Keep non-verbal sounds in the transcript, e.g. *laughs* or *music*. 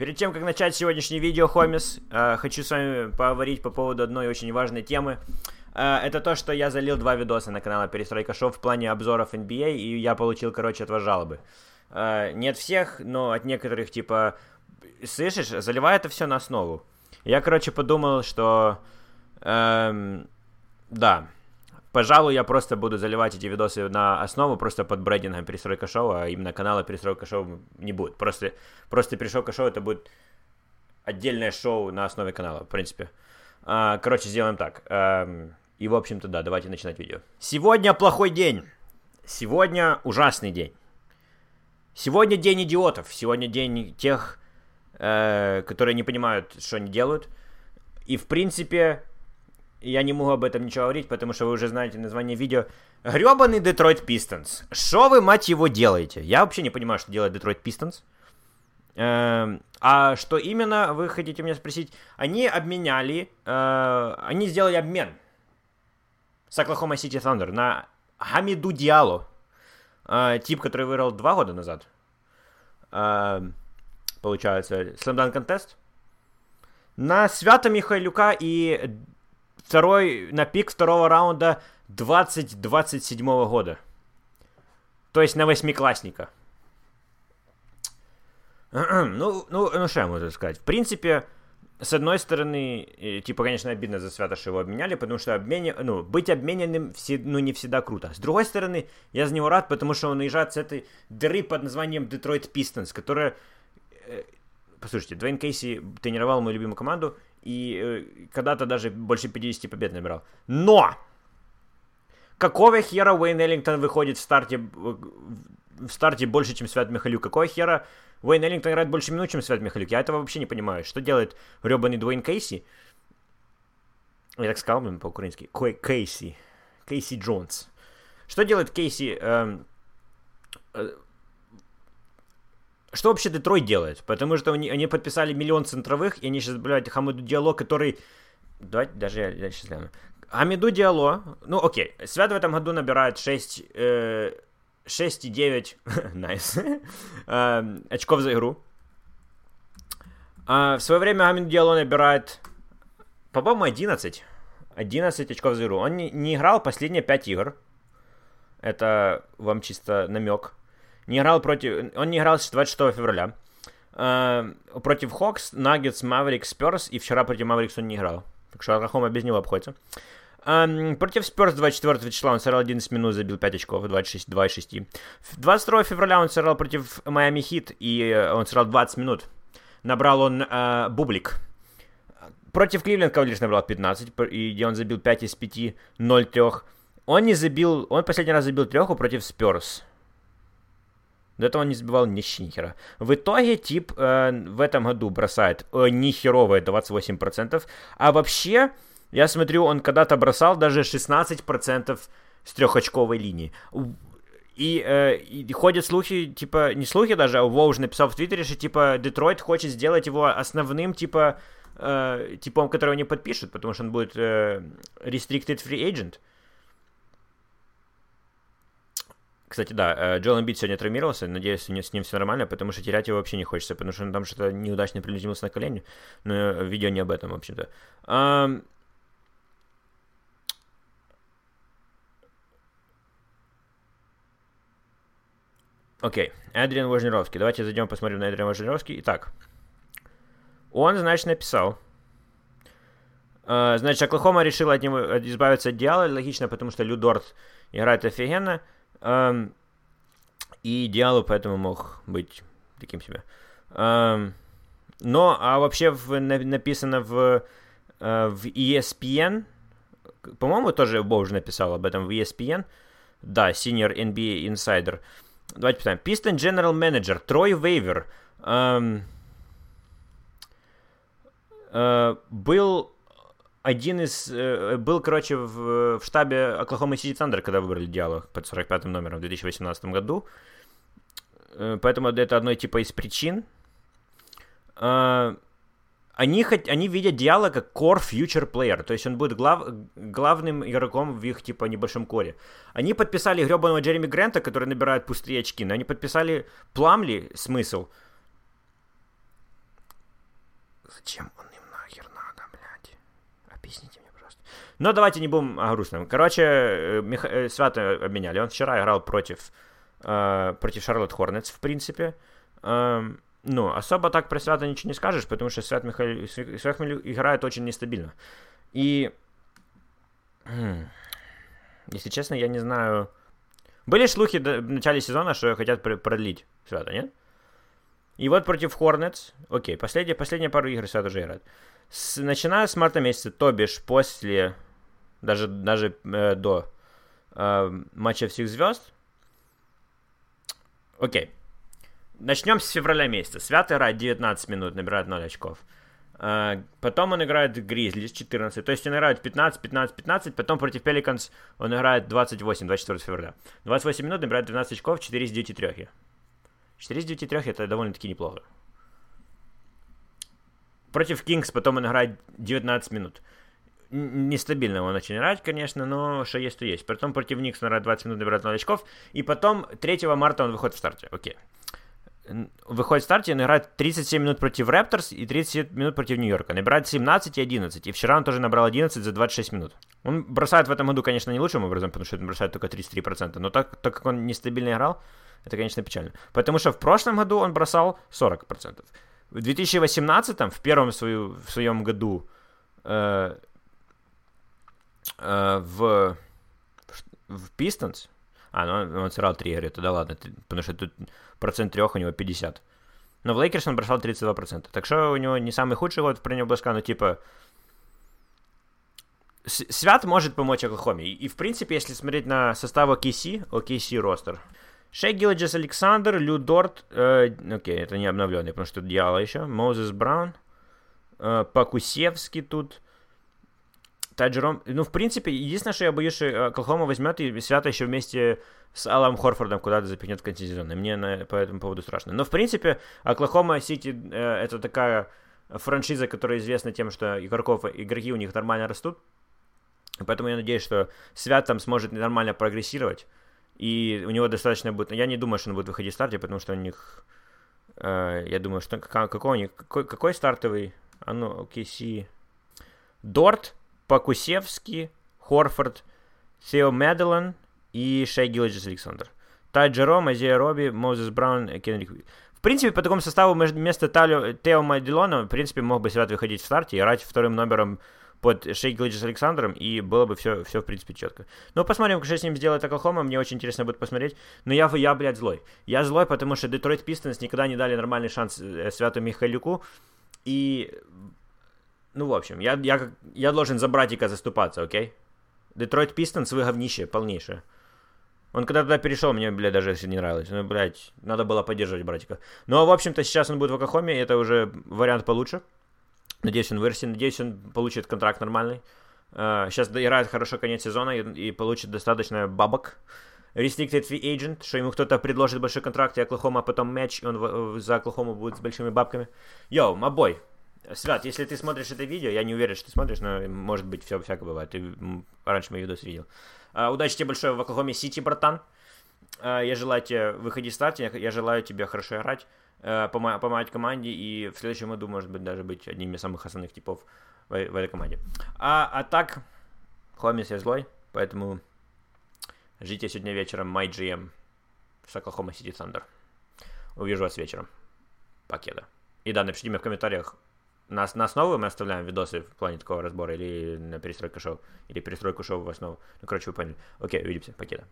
Перед тем, как начать сегодняшнее видео, Хомис, э, хочу с вами поговорить по поводу одной очень важной темы. Э, это то, что я залил два видоса на канал Перестройка Шоу в плане обзоров NBA, и я получил, короче, от вас жалобы. Э, не от всех, но от некоторых, типа, слышишь, заливай это все на основу. Я, короче, подумал, что... Эм, да, Пожалуй, я просто буду заливать эти видосы на основу просто под брендингом Перестройка Шоу, а именно канала Перестройка Шоу не будет. Просто, просто Перестройка Шоу это будет отдельное шоу на основе канала, в принципе. А, короче, сделаем так. И, в общем-то, да, давайте начинать видео. Сегодня плохой день. Сегодня ужасный день. Сегодня день идиотов. Сегодня день тех, э, которые не понимают, что они делают. И, в принципе, я не могу об этом ничего говорить, потому что вы уже знаете название видео. Гребаный Детройт Пистонс. Что вы, мать его, делаете? Я вообще не понимаю, что делает Детройт Пистонс. Эм, а что именно, вы хотите меня спросить? Они обменяли, э, они сделали обмен с Оклахома Сити Thunder на Хамиду Диалу. Э, тип, который выиграл два года назад. Э, получается, Slam Contest. На Свята Михайлюка и второй, на пик второго раунда 2027 года. То есть на восьмиклассника. *clears throat* ну, ну, ну, что я могу сказать? В принципе, с одной стороны, типа, конечно, обидно за Свято, что его обменяли, потому что обмене, ну, быть обмененным все, ну, не всегда круто. С другой стороны, я за него рад, потому что он наезжает с этой дыры под названием Детройт Пистонс, которая... Э, послушайте, Двейн Кейси тренировал мою любимую команду, и э, когда-то даже больше 50 побед набирал. Но! Какого хера Уэйн Эллингтон выходит в старте, в старте больше, чем Свят Михалюк? Какого хера Уэйн Эллингтон играет больше минут, чем Свят Михалюк? Я этого вообще не понимаю. Что делает гребаный Дуэйн Кейси? Я так сказал, блин, по-украински. Кейси. Кейси Джонс. Что делает Кейси... Эм, э, что вообще Детройт делает? Потому что они, они подписали миллион центровых, и они сейчас, блядь, Хамиду Диало, который... Давайте, даже я, я сейчас гляну. Хамиду Диало, ну окей, Свят в этом году набирает 6, э, 6,9 *laughs* найс, э, очков за игру. А в свое время Хамиду Диало набирает, по-моему, 11. 11 очков за игру. Он не, не играл последние 5 игр. Это вам чисто намек не играл против... Он не играл с 26 февраля. Uh, против Хокс, Наггетс, Маверикс, Сперс, и вчера против Маверикс он не играл. Так что Оклахома без него обходится. Um, против Сперс 24 числа он сыграл 11 минут, забил 5 очков, 26, 2 из 6. 22 февраля он сыграл против Майами Хит, и он сыграл 20 минут. Набрал он uh, бублик. Против Кливленд Кавалерс набрал 15, и где он забил 5 из 5, 0 3. Он не забил, он последний раз забил треху против Сперс. До этого он не забивал ни хера. В итоге тип э, в этом году бросает э, нихеровые 28%. А вообще, я смотрю, он когда-то бросал даже 16% с трехочковой линии. И, э, и ходят слухи, типа, не слухи даже, а уже написал в Твиттере, что, типа, Детройт хочет сделать его основным, типа, э, типом, которого не подпишут, потому что он будет э, restricted free agent. Кстати, да, э, Джоэл Эмбит сегодня травмировался, надеюсь, с ним все нормально, потому что терять его вообще не хочется, потому что он там что-то неудачно прилетелся на колени, но видео не об этом, в общем-то. Um... Окей, Эдриан Вожнировский. Давайте зайдем посмотрим на Эдриан Вожнировский. Итак, он, значит, написал. Uh, значит, Оклахома решила от него избавиться от Диала, логично, потому что Людорт играет офигенно. И Диалу поэтому мог быть таким себе. Но, а вообще в, на, написано в, uh, в ESPN, по-моему, тоже Боуж написал об этом в ESPN, да, Senior NBA Insider. Давайте посмотрим. Piston General Manager Трой Вейвер um, uh, был один из... Э, был, короче, в, в штабе Оклахома Сити Thunder, когда выбрали Диалог под 45 номером в 2018 году. Э, поэтому это одной типа из причин. Э, они, хоть, они видят Диала как core future player, то есть он будет глав, главным игроком в их типа небольшом коре. Они подписали гребаного Джереми Грента, который набирает пустые очки, но они подписали Пламли, смысл, Зачем он им нахер надо, блядь? Объясните мне, пожалуйста. Но давайте не будем о грустном. Короче, э, Миха... Э, Свята обменяли. Он вчера играл против, э, против Шарлотт Хорнетс, в принципе. Э, ну, особо так про Свята ничего не скажешь, потому что Свят Михаил... Свят Михаил играет очень нестабильно. И... Если честно, я не знаю... Были слухи в начале сезона, что хотят продлить Свята, нет? И вот против Хорнетс, окей, последняя, последняя пару игр Свят уже играет. С, начиная с марта месяца, то бишь после, даже, даже э, до э, матча всех звезд, окей, начнем с февраля месяца. Свят играет 19 минут, набирает 0 очков. Uh, потом он играет Гризли с 14. То есть он играет 15, 15, 15. Потом против Пеликанс он играет 28, 24 февраля. 28 минут, набирает 12 очков, 4 из 9 трех. 4 из 9 трех это довольно-таки неплохо. Против Кингс потом он играет 19 минут. Нестабильно он очень играть, конечно, но что есть, то есть. Потом против Никс он играет 20 минут, набирает 0 очков. И потом 3 марта он выходит в старте. Окей. Выходит в старте, он играет 37 минут против Рапторс и 30 минут против Нью-Йорка. Набирает 17 и 11. И вчера он тоже набрал 11 за 26 минут. Он бросает в этом году, конечно, не лучшим образом, потому что он бросает только 33%. Но так, так как он нестабильно играл, это, конечно, печально. Потому что в прошлом году он бросал 40%. В 2018, в первом свою, в своем году э, э, в, в Pistons, а, ну он, сыграл 3 игры, тогда ладно, потому что тут процент трех у него 50. Но в Лейкерс он бросал 32%. Так что у него не самый худший год про него близка, но типа... Свят может помочь Оклахоме. И, и, в принципе, если смотреть на состав OKC, OKC ростер, Шей Гилджес Александр, Лю Дорт, э, окей, это не обновленный, потому что Дьяла еще, Мозес Браун, э, Пакусевский тут, Таджером. Ну, в принципе, единственное, что я боюсь, что Колхома возьмет и Свято еще вместе с Аллом Хорфордом куда-то запихнет сезона. Мне на, по этому поводу страшно. Но, в принципе, Оклахома Сити э, это такая франшиза, которая известна тем, что игроков, игроки у них нормально растут. Поэтому я надеюсь, что Свят там сможет нормально прогрессировать. И у него достаточно будет... Я не думаю, что он будет выходить в старте, потому что у них... Э, я думаю, что... Какой у них... Какой, какой стартовый? А ну, OKC... Дорт, Покусевский, Хорфорд, Тео Медлен и Шей Гилджис Александр. Тай Джером, Азия Робби, Мозес Браун, Кенрик в принципе, по такому составу вместо Тео Мадилона, в принципе, мог бы Свят выходить в старте и играть вторым номером под Шей с Александром, и было бы все, все в принципе, четко. Но посмотрим, что с ним сделает Оклахома, мне очень интересно будет посмотреть. Но я, я, блядь, злой. Я злой, потому что Детройт Пистонс никогда не дали нормальный шанс э, Святу Михайлюку, и... Ну, в общем, я, я, я должен за братика заступаться, окей? Детройт Пистонс, вы говнище полнейшее. Он когда туда перешел, мне, блядь, даже не нравилось. Ну, блядь, надо было поддерживать братика. Ну, а, в общем-то, сейчас он будет в Оклахоме, это уже вариант получше. Надеюсь, он вырастет, надеюсь, он получит контракт нормальный. Сейчас э, доиграет хорошо конец сезона и, и получит достаточно бабок. Restricted Free Agent, что ему кто-то предложит большой контракт, и Оклахома потом матч, и он за Оклахому будет с большими бабками. Йоу, мабой, Свят, если ты смотришь это видео, я не уверен, что ты смотришь, но может быть все всякое бывает. Ты раньше мои видосы видел. Uh, удачи тебе большое в Оклахоме Сити, братан. Uh, я желаю тебе выходить в старте, я желаю тебе хорошо играть. Э, помогать команде и в следующем году, может быть, даже быть одним из самых основных типов в, этой команде. А, а так, Хомис я злой, поэтому ждите сегодня вечером MyGM с Oklahoma City Thunder. Увижу вас вечером. Покеда. И да, напишите мне в комментариях, на, на основу мы оставляем видосы в плане такого разбора или на перестройку шоу, или перестройку шоу в основу. Ну, короче, вы поняли. Окей, увидимся. Покеда.